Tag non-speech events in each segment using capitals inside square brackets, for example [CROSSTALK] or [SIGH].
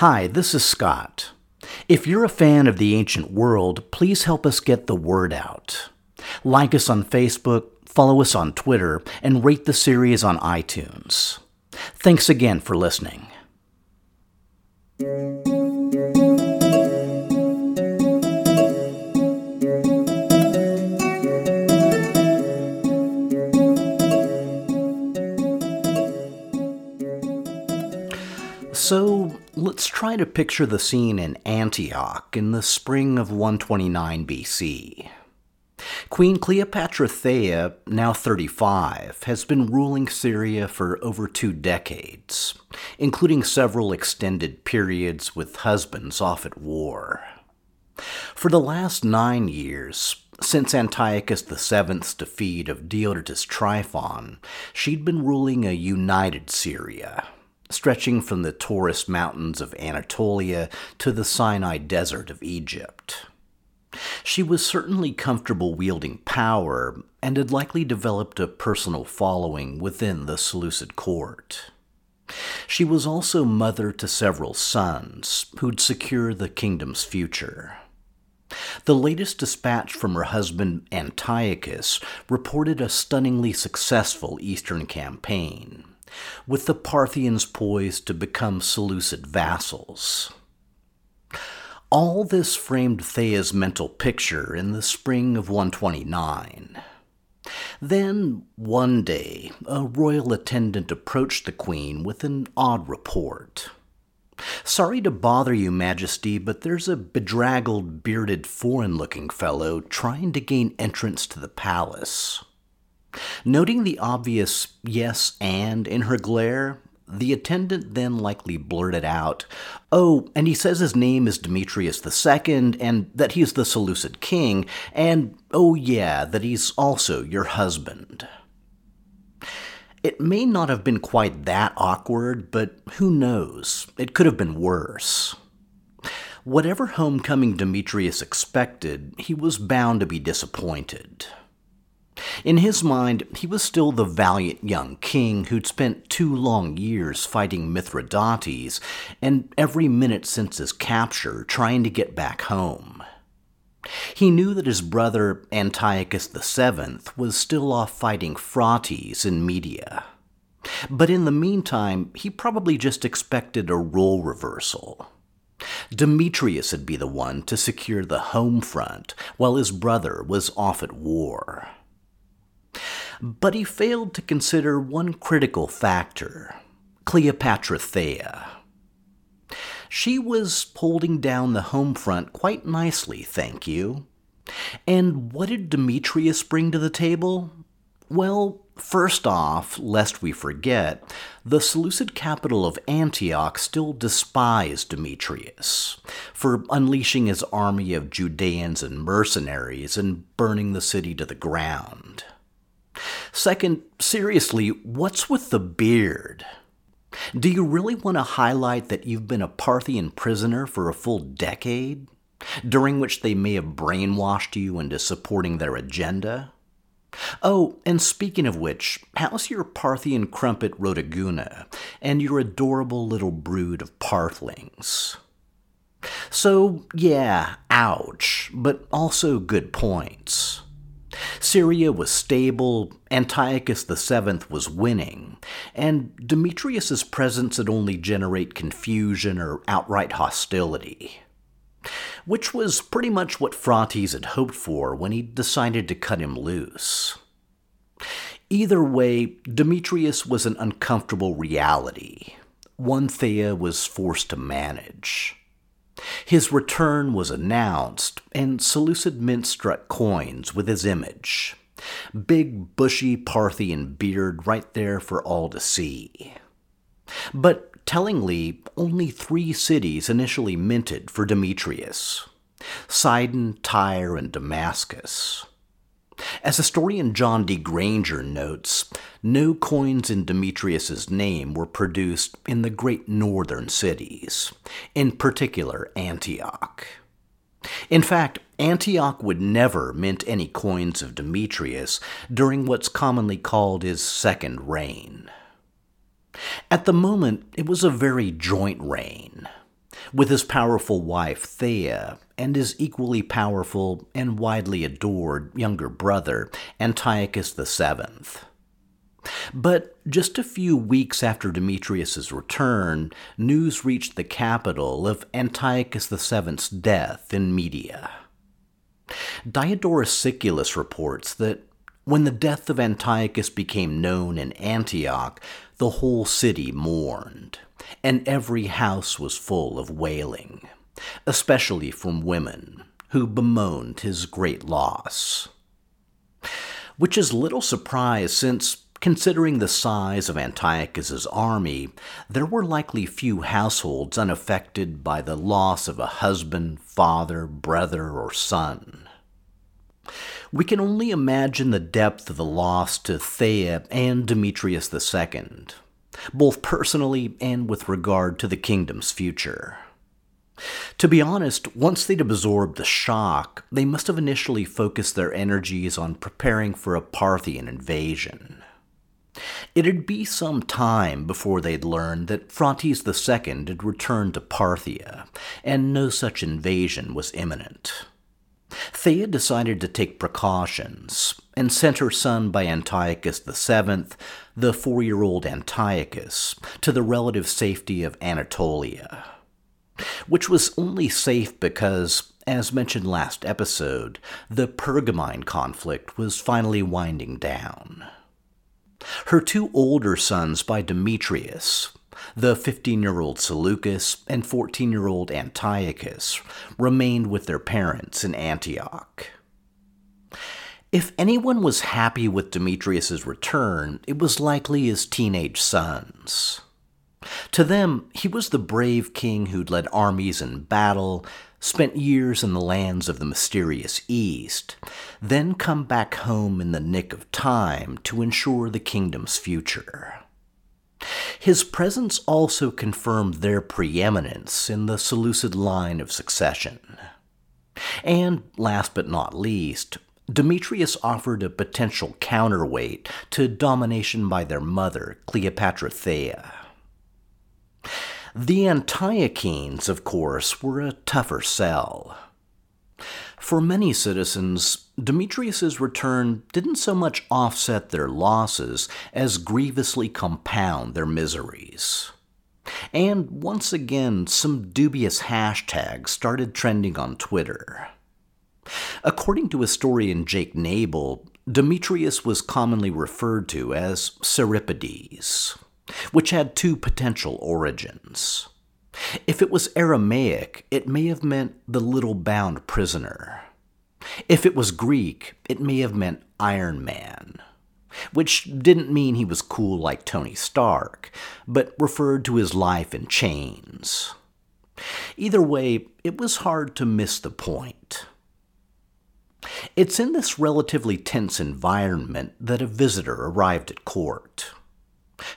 Hi, this is Scott. If you're a fan of the ancient world, please help us get the word out. Like us on Facebook, follow us on Twitter, and rate the series on iTunes. Thanks again for listening. So let's try to picture the scene in Antioch in the spring of 129 BC. Queen Cleopatra Thea, now 35, has been ruling Syria for over two decades, including several extended periods with husbands off at war. For the last nine years, since Antiochus VII's defeat of Diodotus Tryphon, she'd been ruling a united Syria, stretching from the Taurus Mountains of Anatolia to the Sinai Desert of Egypt. She was certainly comfortable wielding power and had likely developed a personal following within the Seleucid court. She was also mother to several sons who'd secure the kingdom's future. The latest dispatch from her husband Antiochus reported a stunningly successful eastern campaign, with the Parthians poised to become Seleucid vassals. All this framed Thea's mental picture in the spring of 129. Then, one day, a royal attendant approached the queen with an odd report. Sorry to bother you, Majesty, but there's a bedraggled, bearded, foreign looking fellow trying to gain entrance to the palace. Noting the obvious yes and in her glare, the attendant then likely blurted out, Oh, and he says his name is Demetrius II, and that he's the Seleucid king, and oh, yeah, that he's also your husband. It may not have been quite that awkward, but who knows? It could have been worse. Whatever homecoming Demetrius expected, he was bound to be disappointed. In his mind, he was still the valiant young king who'd spent two long years fighting Mithridates, and every minute since his capture trying to get back home. He knew that his brother Antiochus VII was still off fighting Phraates in Media. But in the meantime, he probably just expected a role reversal. Demetrius would be the one to secure the home front while his brother was off at war. But he failed to consider one critical factor Cleopatra Thea. She was holding down the home front quite nicely, thank you. And what did Demetrius bring to the table? Well, first off, lest we forget, the Seleucid capital of Antioch still despised Demetrius for unleashing his army of Judeans and mercenaries and burning the city to the ground. Second, seriously, what's with the beard? Do you really want to highlight that you've been a Parthian prisoner for a full decade, during which they may have brainwashed you into supporting their agenda? Oh, and speaking of which, how's your Parthian crumpet Rhotoguna and your adorable little brood of Parthlings? So, yeah, ouch, but also good points. Syria was stable, Antiochus VII was winning, and Demetrius's presence would only generate confusion or outright hostility. Which was pretty much what Phraates had hoped for when he decided to cut him loose. Either way, Demetrius was an uncomfortable reality, one Thea was forced to manage. His return was announced, and Seleucid Mint struck coins with his image. Big, bushy Parthian beard right there for all to see. But tellingly, only three cities initially minted for Demetrius Sidon, Tyre, and Damascus. As historian John D. Granger notes, no coins in Demetrius's name were produced in the great northern cities, in particular Antioch. In fact, Antioch would never mint any coins of Demetrius during what's commonly called his second reign. At the moment, it was a very joint reign. With his powerful wife Thea and his equally powerful and widely adored younger brother Antiochus VII. But just a few weeks after Demetrius's return, news reached the capital of Antiochus VII's death in Media. Diodorus Siculus reports that when the death of Antiochus became known in Antioch, the whole city mourned, and every house was full of wailing, especially from women who bemoaned his great loss. Which is little surprise since Considering the size of Antiochus's army, there were likely few households unaffected by the loss of a husband, father, brother, or son. We can only imagine the depth of the loss to Thea and Demetrius II, both personally and with regard to the kingdom's future. To be honest, once they'd absorbed the shock, they must have initially focused their energies on preparing for a Parthian invasion. It'd be some time before they'd learn that Phraates II had returned to Parthia, and no such invasion was imminent. Thea decided to take precautions and sent her son by Antiochus VII, the four year old Antiochus, to the relative safety of Anatolia. Which was only safe because, as mentioned last episode, the Pergamine conflict was finally winding down. Her two older sons by Demetrius, the 15 year old Seleucus and 14 year old Antiochus, remained with their parents in Antioch. If anyone was happy with Demetrius's return, it was likely his teenage sons. To them, he was the brave king who'd led armies in battle, spent years in the lands of the mysterious East, then come back home in the nick of time to ensure the kingdom's future. His presence also confirmed their preeminence in the Seleucid line of succession. And last but not least, Demetrius offered a potential counterweight to domination by their mother, Cleopatra Thea. The Antiochenes, of course, were a tougher sell. For many citizens, Demetrius's return didn't so much offset their losses as grievously compound their miseries. And once again, some dubious hashtags started trending on Twitter. According to historian Jake Nabel, Demetrius was commonly referred to as Siripides which had two potential origins. If it was Aramaic, it may have meant the little bound prisoner. If it was Greek, it may have meant Iron Man, which didn't mean he was cool like Tony Stark, but referred to his life in chains. Either way, it was hard to miss the point. It's in this relatively tense environment that a visitor arrived at court.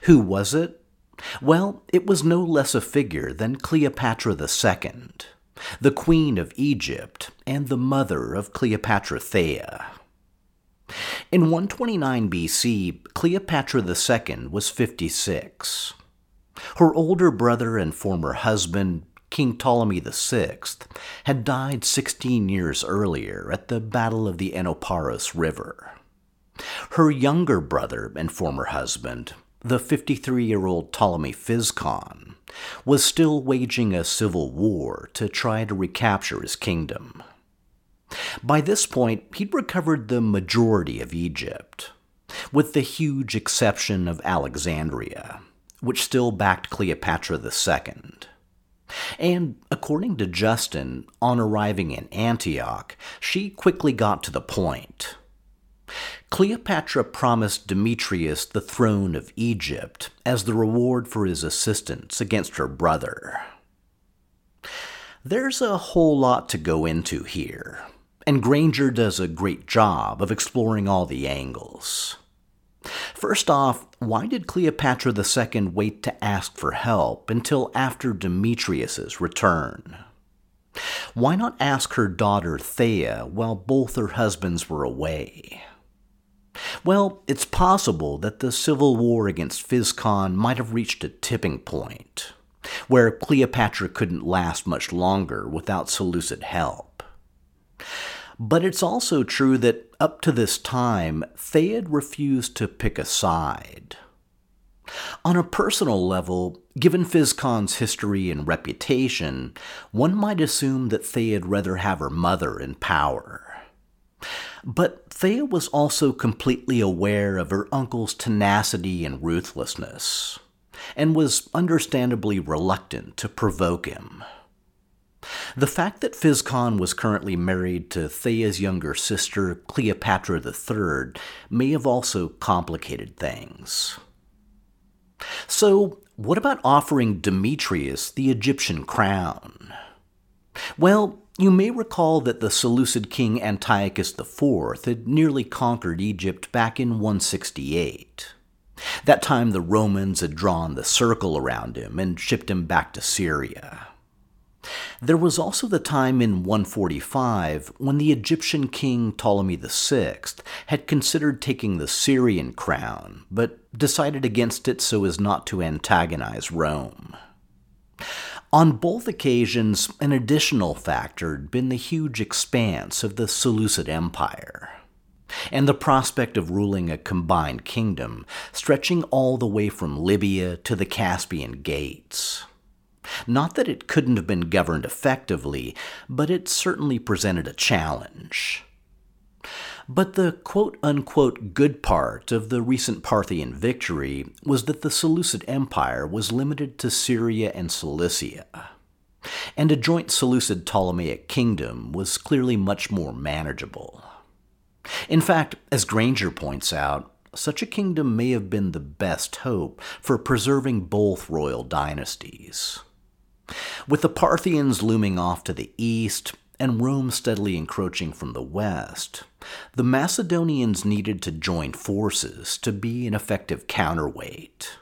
Who was it? Well, it was no less a figure than Cleopatra II, the Queen of Egypt and the mother of Cleopatra Thea. In 129 BC, Cleopatra II was 56. Her older brother and former husband, King Ptolemy VI, had died 16 years earlier at the Battle of the Oenoparas River. Her younger brother and former husband, the 53 year old Ptolemy Physcon, was still waging a civil war to try to recapture his kingdom. By this point, he'd recovered the majority of Egypt, with the huge exception of Alexandria, which still backed Cleopatra II. And according to Justin, on arriving in Antioch, she quickly got to the point Cleopatra promised Demetrius the throne of Egypt as the reward for his assistance against her brother. There's a whole lot to go into here, and Granger does a great job of exploring all the angles. First off, why did Cleopatra II wait to ask for help until after Demetrius's return? Why not ask her daughter Thea while both her husbands were away? Well, it's possible that the civil war against Physcon might have reached a tipping point. where Cleopatra couldn't last much longer without Seleucid help. But it's also true that up to this time, Thea'd refused to pick a side. On a personal level, given Physcon's history and reputation, one might assume that Thea'd rather have her mother in power. But Thea was also completely aware of her uncle's tenacity and ruthlessness, and was understandably reluctant to provoke him. The fact that Physcon was currently married to Thea's younger sister, Cleopatra III, may have also complicated things. So, what about offering Demetrius the Egyptian crown? Well, you may recall that the Seleucid king Antiochus IV had nearly conquered Egypt back in 168. That time the Romans had drawn the circle around him and shipped him back to Syria. There was also the time in 145 when the Egyptian king Ptolemy VI had considered taking the Syrian crown, but decided against it so as not to antagonize Rome. On both occasions, an additional factor had been the huge expanse of the Seleucid Empire and the prospect of ruling a combined kingdom stretching all the way from Libya to the Caspian Gates. Not that it couldn't have been governed effectively, but it certainly presented a challenge. But the quote unquote good part of the recent Parthian victory was that the Seleucid Empire was limited to Syria and Cilicia. And a joint Seleucid Ptolemaic kingdom was clearly much more manageable. In fact, as Granger points out, such a kingdom may have been the best hope for preserving both royal dynasties. With the Parthians looming off to the east and Rome steadily encroaching from the west, the Macedonians needed to join forces to be an effective counterweight.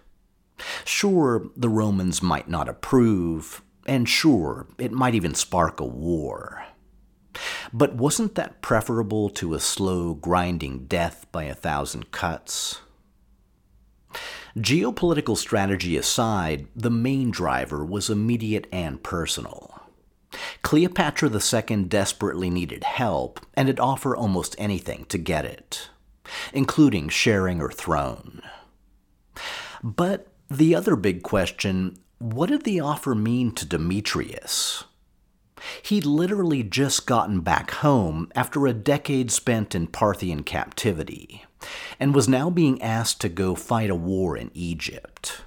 Sure, the Romans might not approve, and sure, it might even spark a war. But wasn't that preferable to a slow, grinding death by a thousand cuts? Geopolitical strategy aside, the main driver was immediate and personal. Cleopatra II desperately needed help and had offered almost anything to get it, including sharing her throne. But the other big question what did the offer mean to Demetrius? He'd literally just gotten back home after a decade spent in Parthian captivity, and was now being asked to go fight a war in Egypt.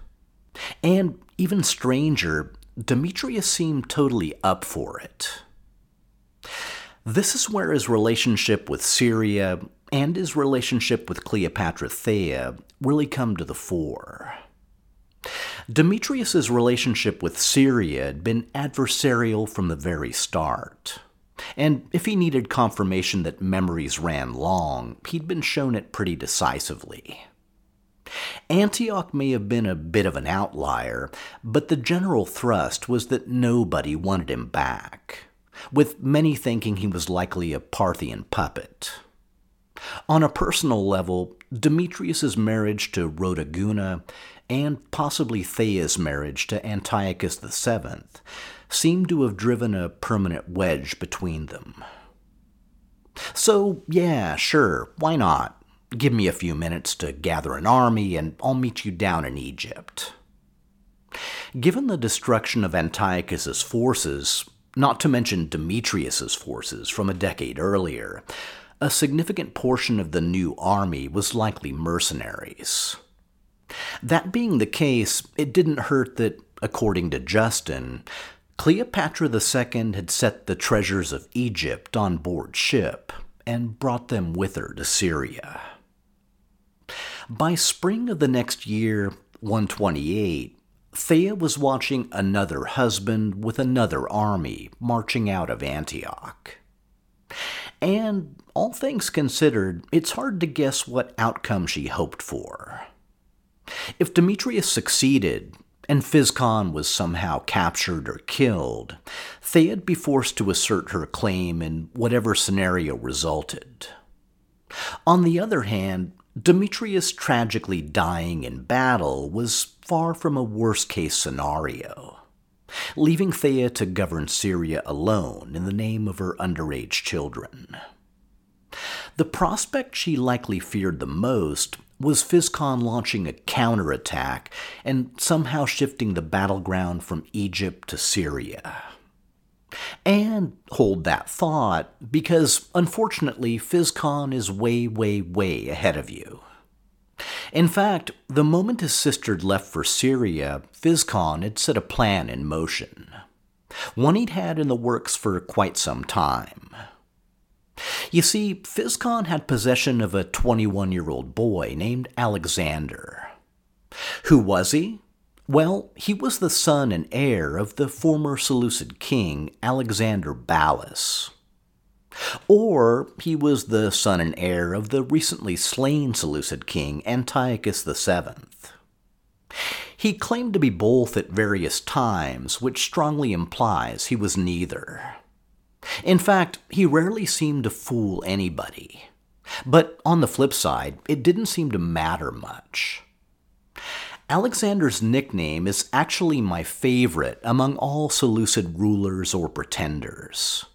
And even stranger, Demetrius seemed totally up for it. This is where his relationship with Syria and his relationship with Cleopatra Thea really come to the fore. Demetrius's relationship with Syria had been adversarial from the very start. And if he needed confirmation that memories ran long, he'd been shown it pretty decisively. Antioch may have been a bit of an outlier, but the general thrust was that nobody wanted him back, with many thinking he was likely a Parthian puppet. On a personal level, Demetrius's marriage to Rhotoguna and possibly Thea's marriage to Antiochus VII seemed to have driven a permanent wedge between them. So, yeah, sure, why not? Give me a few minutes to gather an army, and I'll meet you down in Egypt. Given the destruction of Antiochus's forces, not to mention Demetrius's forces from a decade earlier, a significant portion of the new army was likely mercenaries. That being the case, it didn't hurt that, according to Justin, Cleopatra II had set the treasures of Egypt on board ship and brought them with her to Syria. By spring of the next year, 128, Thea was watching another husband with another army marching out of Antioch. And, all things considered, it's hard to guess what outcome she hoped for. If Demetrius succeeded, and Physcon was somehow captured or killed, Thea'd be forced to assert her claim in whatever scenario resulted. On the other hand, Demetrius tragically dying in battle was far from a worst case scenario. leaving Thea to govern Syria alone in the name of her underage children. The prospect she likely feared the most was Physcon launching a counterattack and somehow shifting the battleground from Egypt to Syria. And hold that thought, because unfortunately, Physcon is way, way, way ahead of you. In fact, the moment his sister left for Syria, Physcon had set a plan in motion. One he'd had in the works for quite some time. You see, Physcon had possession of a 21 year old boy named Alexander. Who was he? Well, he was the son and heir of the former Seleucid king Alexander Ballas. Or he was the son and heir of the recently slain Seleucid king Antiochus VII. He claimed to be both at various times, which strongly implies he was neither. In fact, he rarely seemed to fool anybody. But on the flip side, it didn't seem to matter much. Alexander's nickname is actually my favorite among all Seleucid rulers or pretenders.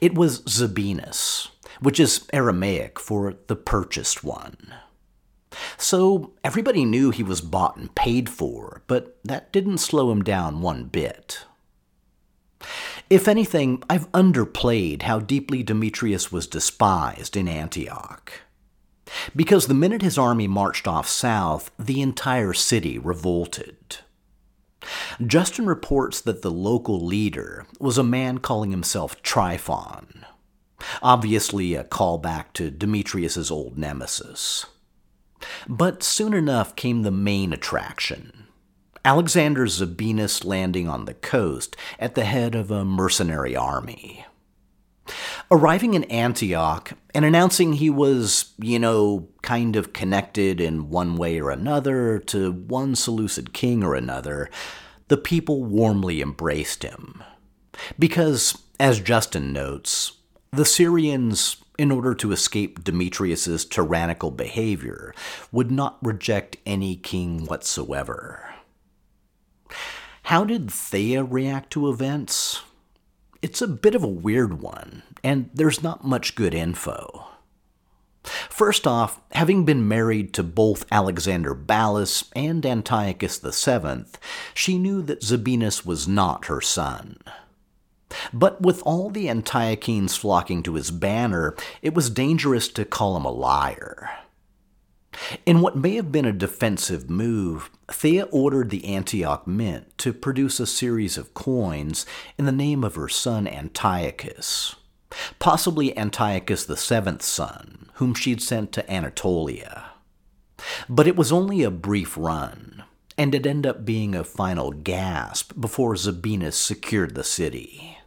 It was Zabinas, which is Aramaic for the purchased one. So everybody knew he was bought and paid for, but that didn't slow him down one bit. If anything, I've underplayed how deeply Demetrius was despised in Antioch. Because the minute his army marched off south, the entire city revolted. Justin reports that the local leader was a man calling himself Tryphon, obviously a callback to Demetrius's old nemesis. But soon enough came the main attraction Alexander Zabinas landing on the coast at the head of a mercenary army. Arriving in Antioch and announcing he was, you know, kind of connected in one way or another to one Seleucid king or another, the people warmly embraced him. Because, as Justin notes, the Syrians, in order to escape Demetrius's tyrannical behavior, would not reject any king whatsoever. How did Thea react to events? It's a bit of a weird one, and there's not much good info. First off, having been married to both Alexander Ballas and Antiochus VII, she knew that Zabinas was not her son. But with all the Antiochenes flocking to his banner, it was dangerous to call him a liar. In what may have been a defensive move, Thea ordered the Antioch Mint to produce a series of coins in the name of her son Antiochus, possibly Antiochus VII's son, whom she'd sent to Anatolia. But it was only a brief run, and it ended up being a final gasp before Zabinas secured the city.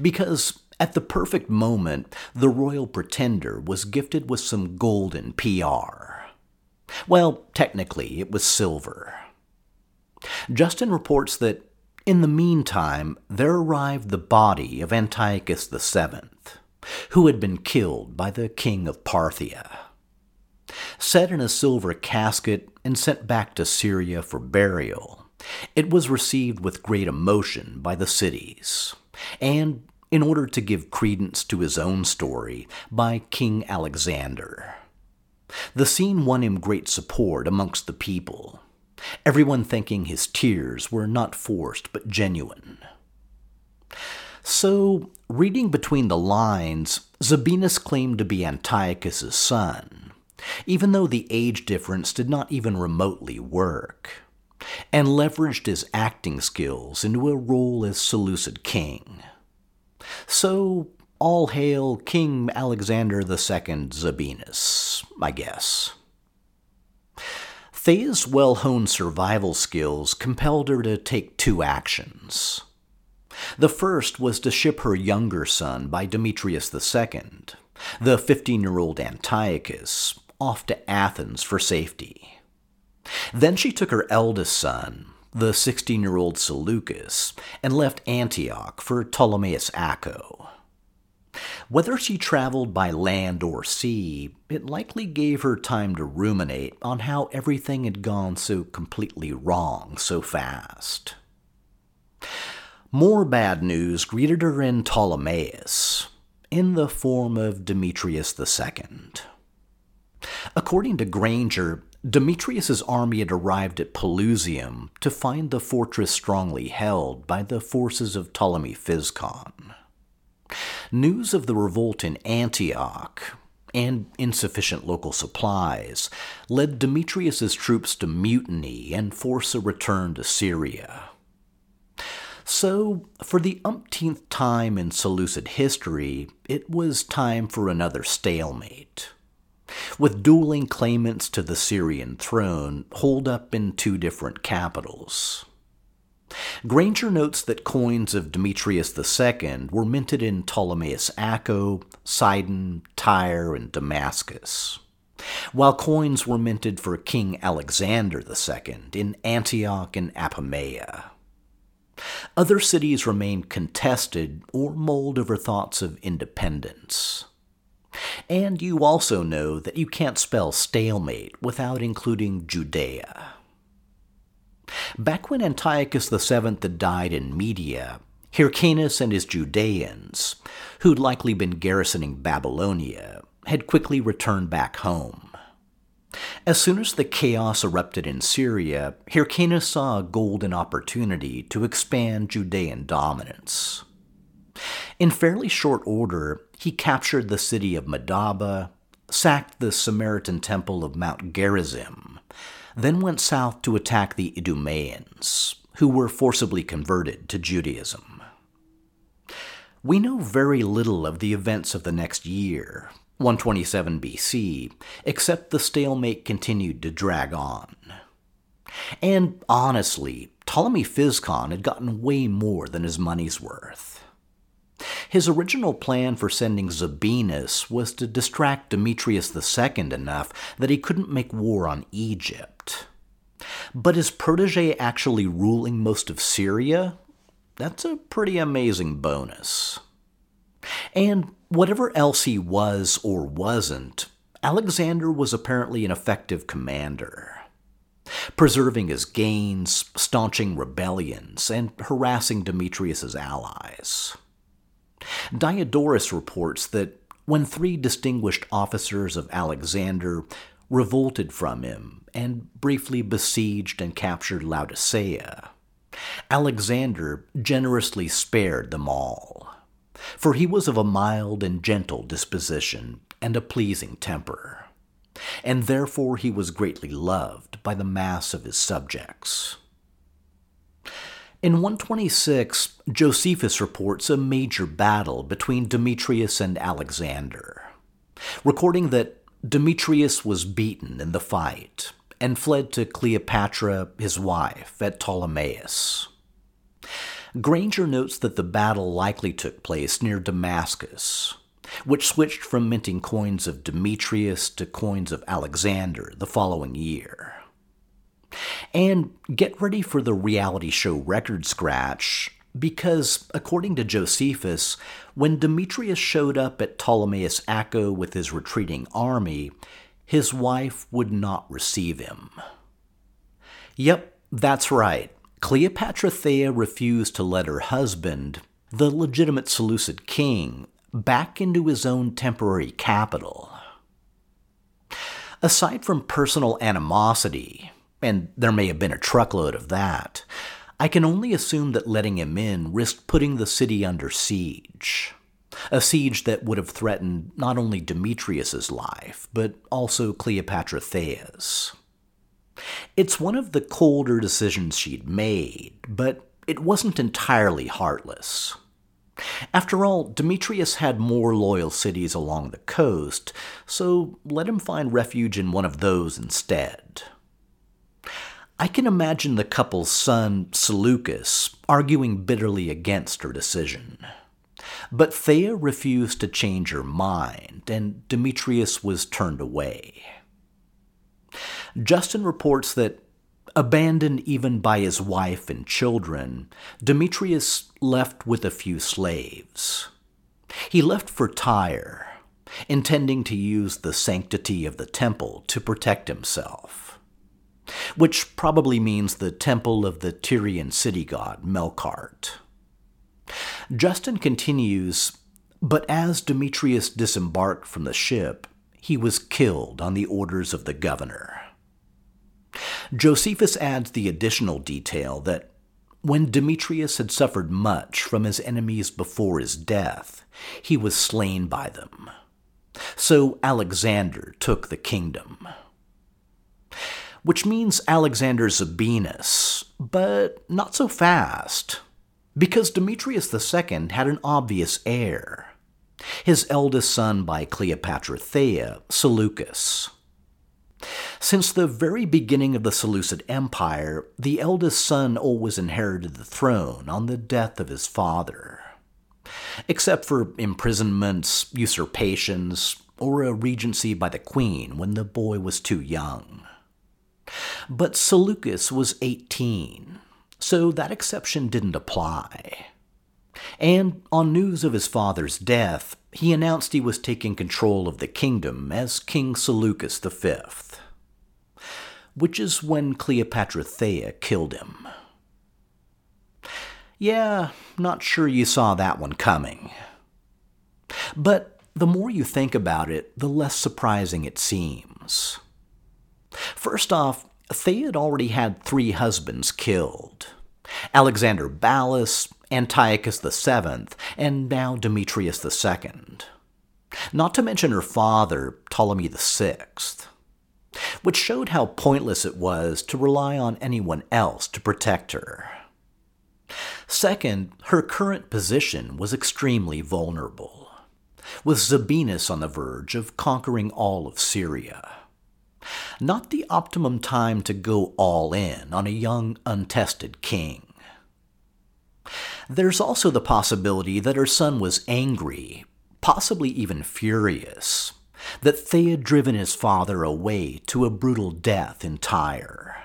Because at the perfect moment, the royal pretender was gifted with some golden PR well, technically, it was silver. Justin reports that in the meantime, there arrived the body of Antiochus VII, who had been killed by the king of Parthia. Set in a silver casket and sent back to Syria for burial, it was received with great emotion by the cities, and, in order to give credence to his own story, by King Alexander. The scene won him great support amongst the people, everyone thinking his tears were not forced but genuine. So, reading between the lines, Zabinas claimed to be Antiochus's son, even though the age difference did not even remotely work, and leveraged his acting skills into a role as Seleucid king. So, all hail King Alexander II Zabinas, I guess. Thea's well honed survival skills compelled her to take two actions. The first was to ship her younger son by Demetrius II, the 15 year old Antiochus, off to Athens for safety. Then she took her eldest son, the 16 year old Seleucus, and left Antioch for Ptolemais Akko. Whether she traveled by land or sea, it likely gave her time to ruminate on how everything had gone so completely wrong so fast. More bad news greeted her in Ptolemais, in the form of Demetrius II. According to Granger, Demetrius's army had arrived at Pelusium to find the fortress strongly held by the forces of Ptolemy Physcon. News of the revolt in Antioch and insufficient local supplies led Demetrius's troops to mutiny and force a return to Syria. So, for the umpteenth time in Seleucid history, it was time for another stalemate. With dueling claimants to the Syrian throne holed up in two different capitals. Granger notes that coins of Demetrius II were minted in Ptolemais Akko, Sidon, Tyre, and Damascus, while coins were minted for King Alexander II in Antioch and Apamea. Other cities remained contested or mulled over thoughts of independence. And you also know that you can't spell stalemate without including Judea. Back when Antiochus VII had died in Media, Hyrcanus and his Judeans, who'd likely been garrisoning Babylonia, had quickly returned back home. As soon as the chaos erupted in Syria, Hyrcanus saw a golden opportunity to expand Judean dominance. In fairly short order, he captured the city of Madaba, sacked the Samaritan temple of Mount Gerizim, then went south to attack the Idumeans, who were forcibly converted to Judaism. We know very little of the events of the next year, 127 BC, except the stalemate continued to drag on. And honestly, Ptolemy Physcon had gotten way more than his money's worth. His original plan for sending Zabinas was to distract Demetrius II enough that he couldn't make war on Egypt. But his protege actually ruling most of Syria? That's a pretty amazing bonus. And whatever else he was or wasn't, Alexander was apparently an effective commander, preserving his gains, staunching rebellions, and harassing Demetrius's allies. Diodorus reports that when three distinguished officers of Alexander revolted from him and briefly besieged and captured Laodicea, Alexander generously spared them all, for he was of a mild and gentle disposition and a pleasing temper, and therefore he was greatly loved by the mass of his subjects. In 126, Josephus reports a major battle between Demetrius and Alexander, recording that Demetrius was beaten in the fight and fled to Cleopatra, his wife, at Ptolemais. Granger notes that the battle likely took place near Damascus, which switched from minting coins of Demetrius to coins of Alexander the following year. And get ready for the reality show record scratch, because, according to Josephus, when Demetrius showed up at Ptolemais Akko with his retreating army, his wife would not receive him. Yep, that's right. Cleopatra Thea refused to let her husband, the legitimate Seleucid king, back into his own temporary capital. Aside from personal animosity, and there may have been a truckload of that, I can only assume that letting him in risked putting the city under siege. A siege that would have threatened not only Demetrius's life, but also Cleopatra Thea's. It's one of the colder decisions she'd made, but it wasn't entirely heartless. After all, Demetrius had more loyal cities along the coast, so let him find refuge in one of those instead. I can imagine the couple's son, Seleucus, arguing bitterly against her decision. But Thea refused to change her mind, and Demetrius was turned away. Justin reports that, abandoned even by his wife and children, Demetrius left with a few slaves. He left for Tyre, intending to use the sanctity of the temple to protect himself which probably means the temple of the Tyrian city god Melkart. Justin continues, but as Demetrius disembarked from the ship, he was killed on the orders of the governor. Josephus adds the additional detail that when Demetrius had suffered much from his enemies before his death, he was slain by them. So Alexander took the kingdom. Which means Alexander Zabinas, but not so fast, because Demetrius II had an obvious heir his eldest son by Cleopatra Thea, Seleucus. Since the very beginning of the Seleucid Empire, the eldest son always inherited the throne on the death of his father. Except for imprisonments, usurpations, or a regency by the queen when the boy was too young. But Seleucus was 18, so that exception didn't apply. And on news of his father's death, he announced he was taking control of the kingdom as King Seleucus V, which is when Cleopatra Thea killed him. Yeah, not sure you saw that one coming. But the more you think about it, the less surprising it seems. First off, Thea had already had three husbands killed Alexander Ballas, Antiochus VII, and now Demetrius II. Not to mention her father, Ptolemy VI, which showed how pointless it was to rely on anyone else to protect her. Second, her current position was extremely vulnerable, with Zabinas on the verge of conquering all of Syria. Not the optimum time to go all in on a young, untested king. There's also the possibility that her son was angry, possibly even furious, that they had driven his father away to a brutal death in Tyre.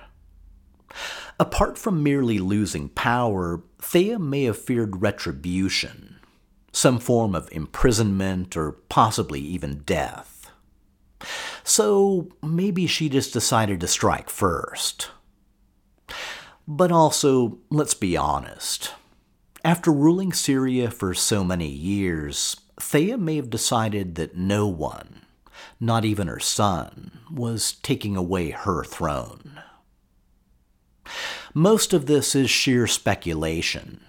Apart from merely losing power, Thea may have feared retribution, some form of imprisonment or possibly even death. So maybe she just decided to strike first. But also, let's be honest, after ruling Syria for so many years, Thea may have decided that no one, not even her son, was taking away her throne. Most of this is sheer speculation.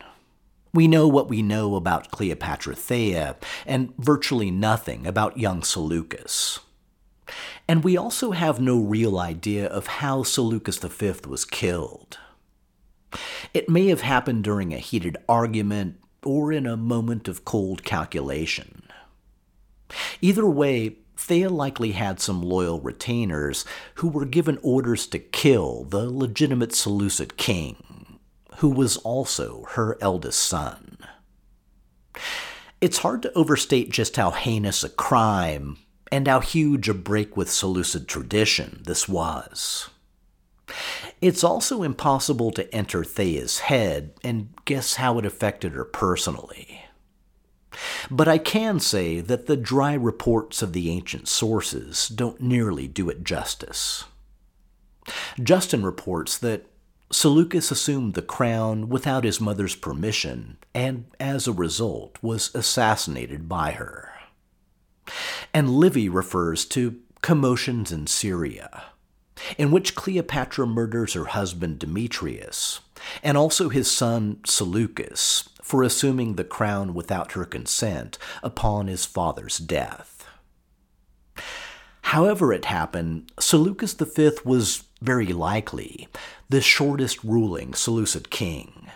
We know what we know about Cleopatra Thea, and virtually nothing about young Seleucus. And we also have no real idea of how Seleucus V was killed. It may have happened during a heated argument or in a moment of cold calculation. Either way, Thea likely had some loyal retainers who were given orders to kill the legitimate Seleucid king, who was also her eldest son. It's hard to overstate just how heinous a crime and how huge a break with Seleucid tradition this was. It's also impossible to enter Thea's head and guess how it affected her personally. But I can say that the dry reports of the ancient sources don't nearly do it justice. Justin reports that Seleucus assumed the crown without his mother's permission and, as a result, was assassinated by her. And Livy refers to commotions in Syria in which Cleopatra murders her husband Demetrius, and also his son Seleucus, for assuming the crown without her consent upon his father's death. However, it happened, Seleucus V was very likely the shortest ruling Seleucid king,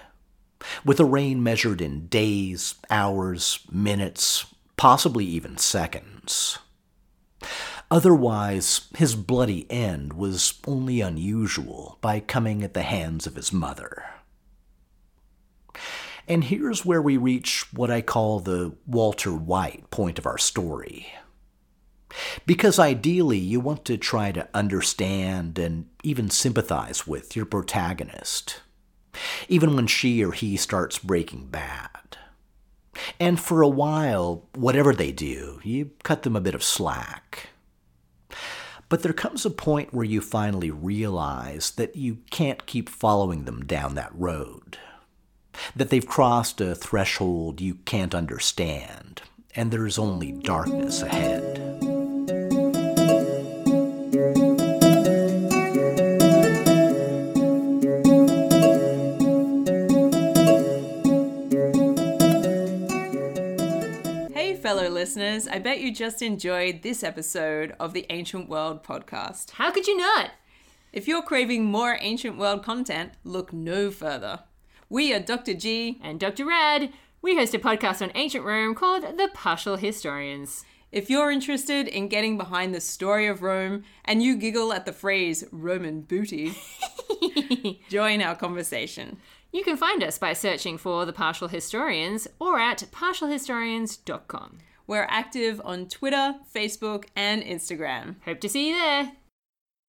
with a reign measured in days, hours, minutes, possibly even seconds. Otherwise, his bloody end was only unusual by coming at the hands of his mother. And here's where we reach what I call the Walter White point of our story. Because ideally, you want to try to understand and even sympathize with your protagonist, even when she or he starts breaking bad. And for a while, whatever they do, you cut them a bit of slack. But there comes a point where you finally realize that you can't keep following them down that road. that they've crossed a threshold you can't understand, and there's only darkness ahead. Listeners, I bet you just enjoyed this episode of the Ancient World podcast. How could you not? If you're craving more Ancient World content, look no further. We are Dr. G. And Dr. Red, we host a podcast on ancient Rome called The Partial Historians. If you're interested in getting behind the story of Rome and you giggle at the phrase Roman booty, [LAUGHS] join our conversation. You can find us by searching for The Partial Historians or at partialhistorians.com. We're active on Twitter, Facebook, and Instagram. Hope to see you there.